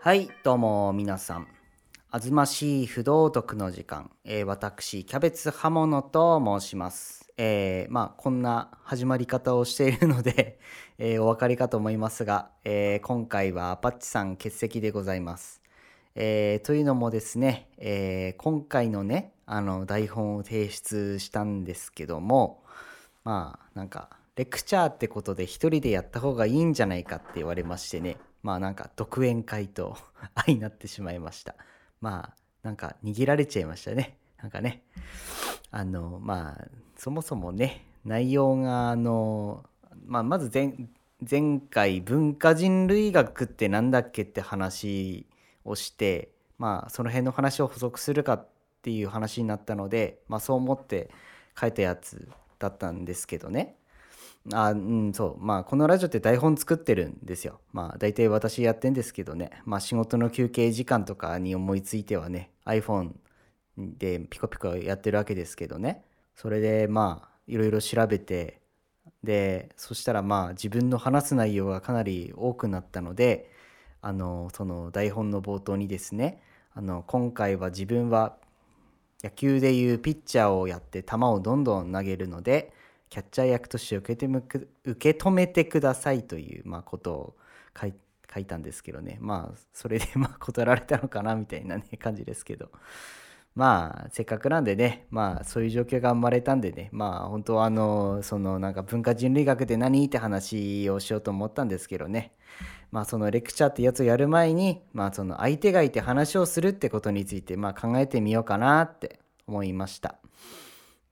はい、どうも皆さん。あずましい不道徳の時間、えー私、キャベツ刃物と申します。えーまあ、こんな始まり方をしているので、えーお分かりかと思いますが、え今回はパッチさん欠席でございます。えというのもですね、え今回のね、あの、台本を提出したんですけども、まあなんかレクチャーってことで一人でやった方がいいんじゃないかって言われましてねまあなんか独演会と 相なってしまいました。まあなんか逃げられちゃいましたね。なんかね。あのまあそもそもね内容があの、まあ、まず前前回文化人類学ってなんだっけって話をしてまあその辺の話を補足するかっていう話になったのでまあそう思って書いたやつだったんですけどね。あうんそう。まあこのラジオって台本作ってるんですよ。まあ大体私やってんですけどね。まあ仕事の休憩時間とかに思いついてはね iPhone でピコピコやってるわけですけどね。それでまあいろいろ調べてでそしたらまあ自分の話す内容がかなり多くなったのであのその台本の冒頭にですねあの今回は自分は野球でいうピッチャーをやって球をどんどん投げるのでキャッチャー役として受け止めく受け止めてくださいという、まあ、ことを書い書いたんですけどね。まあそれでまあ断られたのかなみたいなね感じですけど。まあせっかくなんでねまあそういう状況が生まれたんでねまあ本当はあのそのなんか文化人類学って何？って話をしようと思ったんですけどね。まあそのレクチャーってやつをやる前にまあその相手がいて話をするってことについてまあ考えてみようかなって思いました。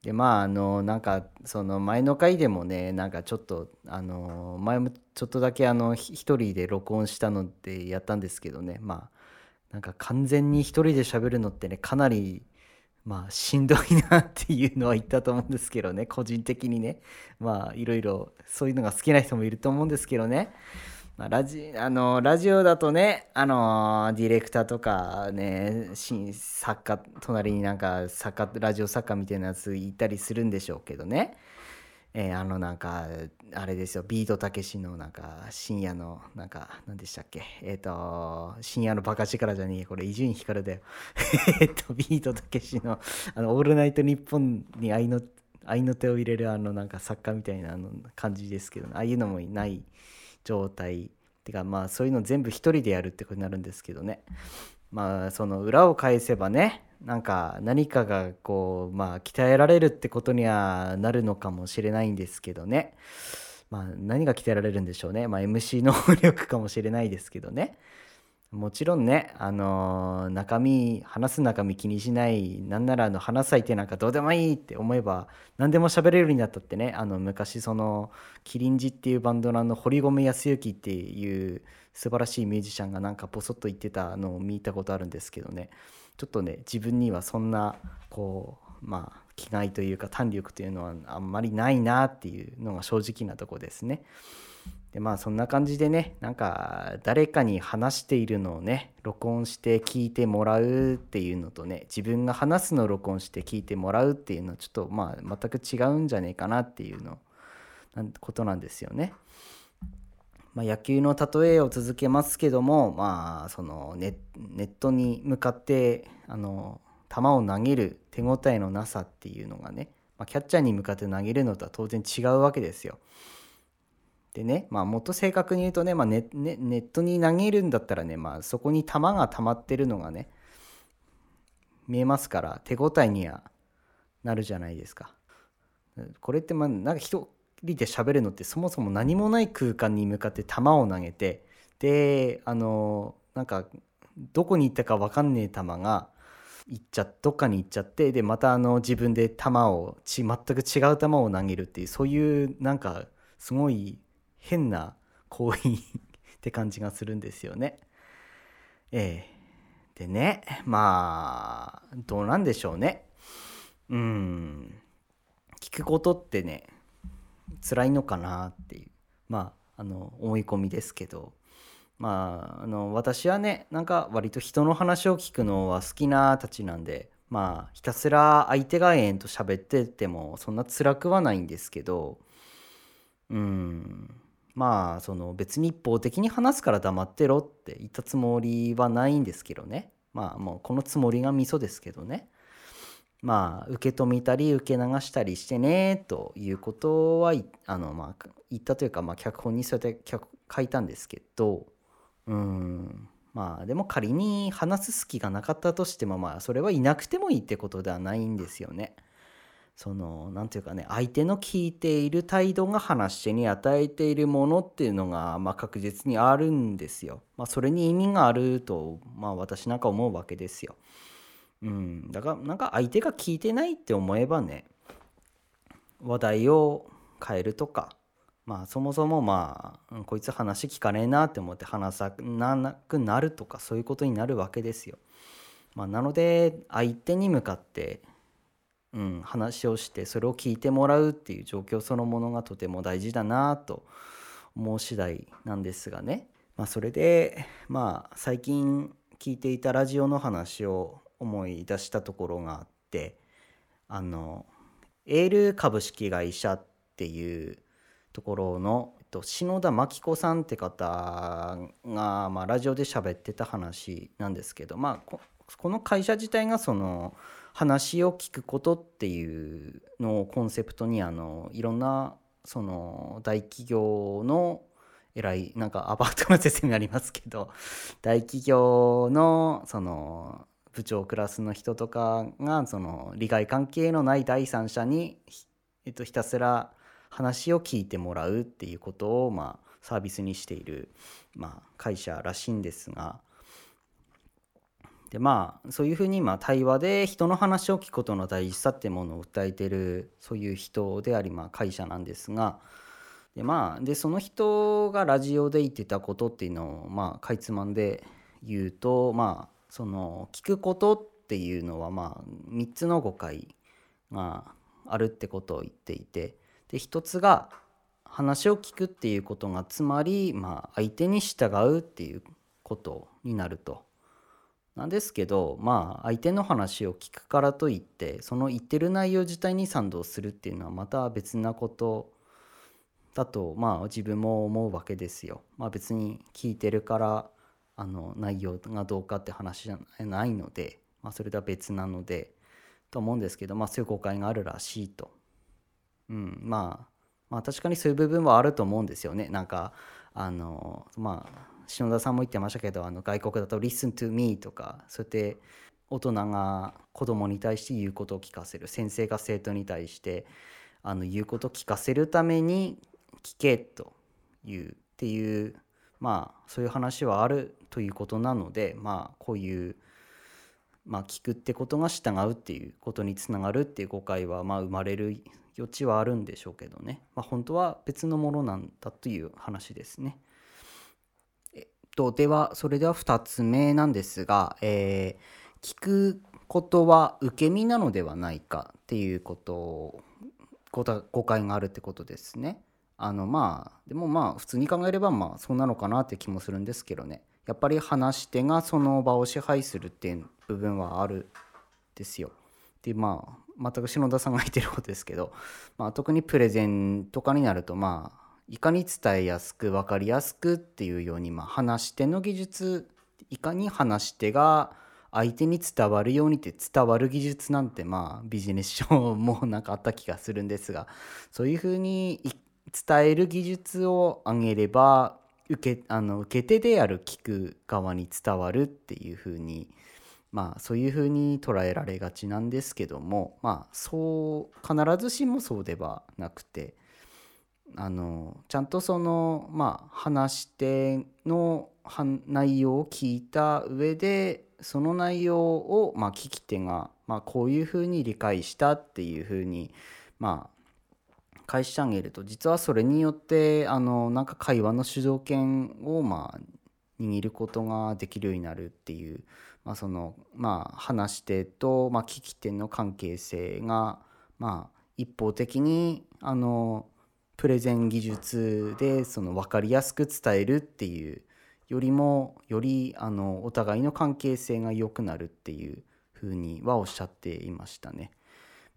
でまああのなんかその前の回でもねなんかちょっとあの前もちょっとだけあの一人で録音したのでやったんですけどねまあなんか完全に一人で喋るのってねかなりまあしんどいなっていうのは言ったと思うんですけどね個人的にね。まあいろいろそういうのが好きな人もいると思うんですけどね。まあ、ラジあのラジオだとね、あのディレクターとかねし作家隣になんか作家ラジオ作家みたいなやついたりするんでしょうけどね、えーあのなんかあれですよ。ビートたけしのなんか深夜のなんか何でしたっけ？えっ、と深夜のバカ力じゃねえこれ伊集院光だよ。えっとビートたけしのあの「オールナイトニッポン」に愛の愛の手を入れるあのなんか作家みたいなあの感じですけど、ああいうのもいない状態。てかまあそういうの全部一人でやるってことになるんですけどね。まあその裏を返せばねなんか何かがこうまあ鍛えられるってことにはなるのかもしれないんですけどね。まあ何が鍛えられるんでしょうね。まあ MC 能 力かもしれないですけどね。もちろんね、あのー中身話す中身気にしないなんならあの話す相手なんかどうでもいいって思えば何でも喋れるようになったってねあの昔そのキリンジっていうバンドのあの堀米康之っていう素晴らしいミュージシャンがなんかボソッと言ってたのを見たことあるんですけどねちょっとね自分にはそんなこうまあ気概というか胆力というのはあんまりないなっていうのが正直なとこですね。でまあそんな感じでねなんか誰かに話しているのをね録音して聞いてもらうっていうのとね自分が話すのを録音して聞いてもらうっていうのはちょっとまあ全く違うんじゃねえかなっていうのなんことなんですよね。まあ、野球の例えを続けますけどもまあそのネネットに向かってあの球を投げる手応えのなさっていうのがね、まあ、キャッチャーに向かって投げるのとは当然違うわけですよ。でね、まあ、もっと正確に言うとね、まあネネネットに投げるんだったらね、まあ、そこに球が溜まってるのがね見えますから手応えにはなるじゃないですか。これってまあなんか一人で喋るのってそもそも何もない空間に向かって球を投げてであのなんかどこに行ったか分かんねえ球が行っちゃどっかに行っちゃってでまたあの自分で球をち全く違う球を投げるっていうそういうなんかすごい変な行為って感じがするんですよね。ええ。でねまあどうなんでしょうね。うん。聞くことってね辛いのかなっていう。まああの思い込みですけど。まああの私はねなんか割と人の話を聞くのは好きなたちなんでまあひたすら相手が延々と喋っててもそんな辛くはないんですけど。うん。まあその別に一方的に話すから黙ってろって言ったつもりはないんですけどね。まあもうこのつもりがミソですけどね。まあ受け止めたり受け流したりしてねということはあのまあ言ったというかまあ脚本にそうやって書いたんですけど。うん。まあでも仮に話す隙がなかったとしてもまあそれはいなくてもいいってことではないんですよね。その何て言うかね相手の聞いている態度が話し手に与えているものっていうのが、まあ、確実にあるんですよ。まあ、それに意味があると、まあ、私なんか思うわけですよ。うん、だからなんか相手が聞いてないって思えばね話題を変えるとかまあそもそもまあこいつ話聞かねえなって思って話さなくなるとかそういうことになるわけですよ。まあ、なので相手に向かって、うん、話をしてそれを聞いてもらうっていう状況そのものがとても大事だなと思う次第なんですがね。まあ、それでまあ最近聞いていたラジオの話を思い出したところがあってあのエール株式会社っていうところの、えっと、篠田真紀子さんって方が、まあ、ラジオで喋ってた話なんですけど、まあ、この会社自体がその話を聞くことっていうのをコンセプトにあのいろんなその大企業の偉いなんかアパートの説明ありますけど大企業のその部長クラスの人とかがその利害関係のない第三者に、えっと、ひたすら話を聞いてもらうっていうことを、まあ、サービスにしている、まあ、会社らしいんですがでまあそういうふうにま対話で人の話を聞くことの大事さってものを訴えてるそういう人であり、まあ、会社なんですがでまあでその人がラジオで言ってたことっていうのをまあかいつまんで言うとまあその聞くことっていうのはまあ3つの誤解があるってことを言っていてで一つが話を聞くっていうことがつまり、まあ、相手に従うっていうことになると。なんですけどまあ相手の話を聞くからといってその言ってる内容自体に賛同するっていうのはまた別なことだとまあ自分も思うわけですよ。まあ別に聞いてるからあの内容がどうかって話じゃないので、まあ、それとは別なのでと思うんですけどまあそういう誤解があるらしいと。うん、まあまあ確かにそういう部分はあると思うんですよねなんかあのまあ篠田さんも言ってましたけどあの外国だと「listen to me」とかそうやって大人が子供に対して言うことを聞かせる先生が生徒に対してあの言うことを聞かせるために聞けというっていうまあそういう話はあるということなのでまあこういうまあ聞くってことが従うっていうことにつながるっていう誤解はまあ生まれる余地はあるんでしょうけどね、まあ、本当は別のものなんだという話ですね。と、ではそれでは2つ目なんですが、えー、聞くことは受け身なのではないかっていうこと誤解があるってことですね。あのまあでもまあ普通に考えればまあそうなのかなって気もするんですけどねやっぱり話し手がその場を支配するっていう部分はあるですよ。でまあ全く篠田さんが言ってることですけど、まあ、特にプレゼンとかになるとまあいかに伝えやすく分かりやすくっていうように、まあ、話し手の技術いかに話し手が相手に伝わるようにって伝わる技術なんてまあビジネス書もなんかあった気がするんですがそういうふうに伝える技術を上げれば受けあの受け手である聞く側に伝わるっていうふうにまあそういうふうに捉えられがちなんですけどもまあそう必ずしもそうではなくてあのちゃんとそのまあ話し手の内容を聞いた上でその内容をまあ聞き手がまあこういうふうに理解したっていうふうにまあ返してあげると実はそれによってあのなんか会話の主導権をまあ握ることができるようになるっていうまあ、そのまあ話し手と、まあ、聞き手の関係性が、まあ、一方的にあのプレゼン技術でその分かりやすく伝えるっていうよりもよりあのお互いの関係性が良くなるっていうふうにはおっしゃっていましたね。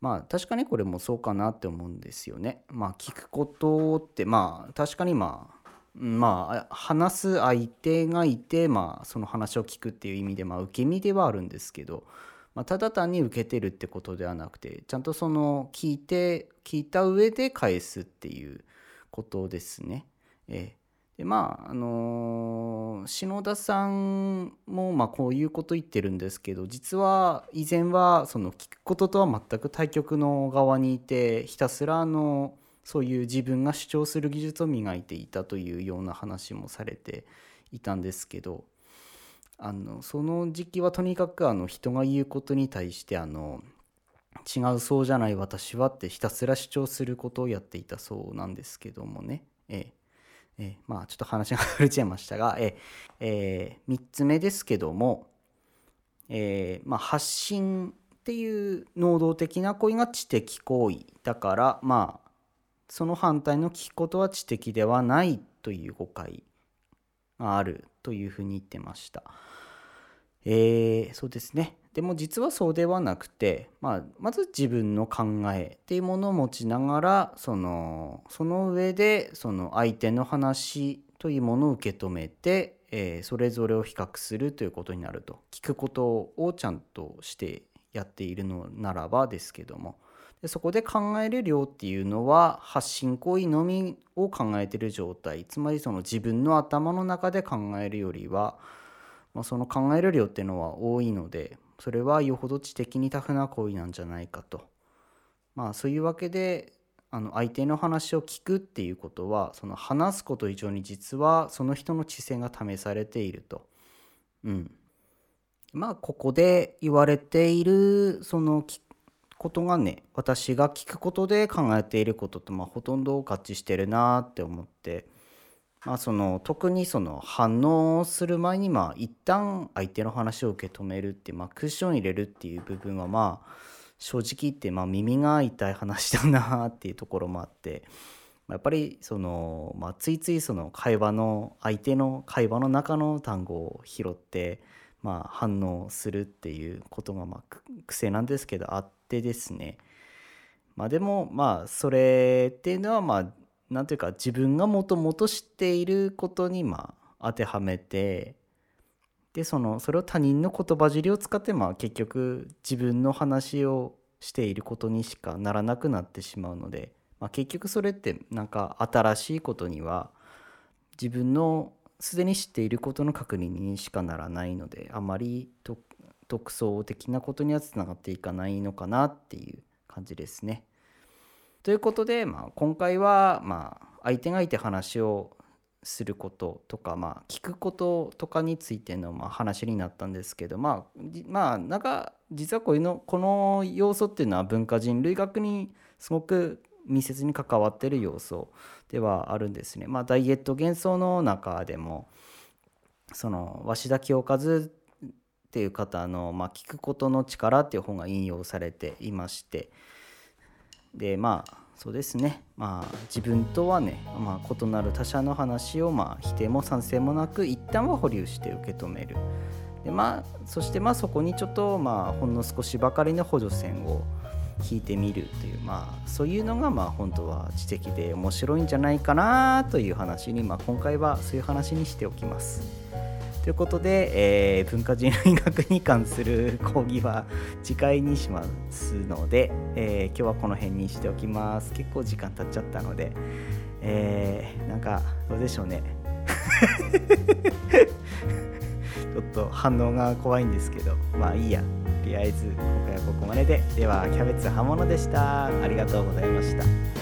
まあ確かにこれもそうかなって思うんですよね。まあ聞くことってまあ確かにまあまあ話す相手がいて、まあ、その話を聞くっていう意味で、まあ、受け身ではあるんですけど、まあ、ただ単に受けてるってことではなくてちゃんとその聞いて聞いた上で返すっていうことですね。えー、でまああのー、篠田さんもまあこういうこと言ってるんですけど実は以前はその聞くこととは全く対極の側にいてひたすらあのそういう自分が主張する技術を磨いていたというような話もされていたんですけどあのその時期はとにかくあの人が言うことに対してあの違うそうじゃない私はってひたすら主張することをやっていたそうなんですけどもね。ええ。えまあちょっと話が触れちゃいましたが、ええ。ー、3つ目ですけども、えまあ、発信っていう能動的な行為が知的行為だからまあその反対の聞くことは知的ではないという誤解があるというふうに言ってました。えー、そうですね。でも実はそうではなくて、まあ、まず自分の考えっていうものを持ちながらそのその上でその相手の話というものを受け止めて、えー、それぞれを比較するということになると。聞くことをちゃんとしてやっているのならばですけども。でそこで考える量っていうのは発信行為のみを考えてる状態。つまりその自分の頭の中で考えるよりは、まあ、その考える量っていうのは多いのでそれはよほど知的にタフな行為なんじゃないかと。まあそういうわけであの相手の話を聞くっていうことはその話すこと以上に実はその人の知性が試されていると。うん。まあここで言われているそのことがね私が聞くことで考えていることとまあほとんど合致してるなって思って、まあ、その特にその反応する前にまあ一旦相手の話を受け止めるってまあクッション入れるっていう部分はまあ正直言ってまあ耳が痛い話だなっていうところもあって。やっぱりその、まあ、ついついその会話の相手の会話の中の単語を拾ってまあ、反応するっていうことがまあ癖なんですけどあってですねまあでもまあそれっていうのはまあ何ていうか自分がもともと知っていることにまあ当てはめてでそのそれを他人の言葉尻を使ってまあ結局自分の話をしていることにしかならなくなってしまうので、まあ、結局それってなんか新しいことには自分のすでに知っていることの確認にしかならないのであまり独創的なことにはつながっていかないのかなっていう感じですね。ということで、まあ、今回は、まあ、相手がいて話をすることとか、まあ、聞くこととかについての、まあ、話になったんですけど、まあ、まあ、なんか実はこういうのこの要素っていうのは文化人類学にすごく密接に関わってる要素ではあるんですね。まあ、ダイエット幻想の中でもその鷲田清和っていう方の、まあ、聞くことの力っていう本が引用されていましてでまあそうですねまあ自分とはね、まあ、異なる他者の話を、まあ、否定も賛成もなく一旦は保留して受け止めるでまあそしてまあそこにちょっとまあほんの少しばかりの補助線を聞いてみるというまあそういうのがまあ本当は知的で面白いんじゃないかなという話に、まあ、今回はそういう話にしておきます。ということで、えー、文化人類学に関する講義は次回にしますので、えー、今日はこの辺にしておきます。結構時間経っちゃったので、えー、なんかどうでしょうね。ちょっと反応が怖いんですけど、まあいいやと。りあえず今回はここまででではキャベツ刃物でしたありがとうございました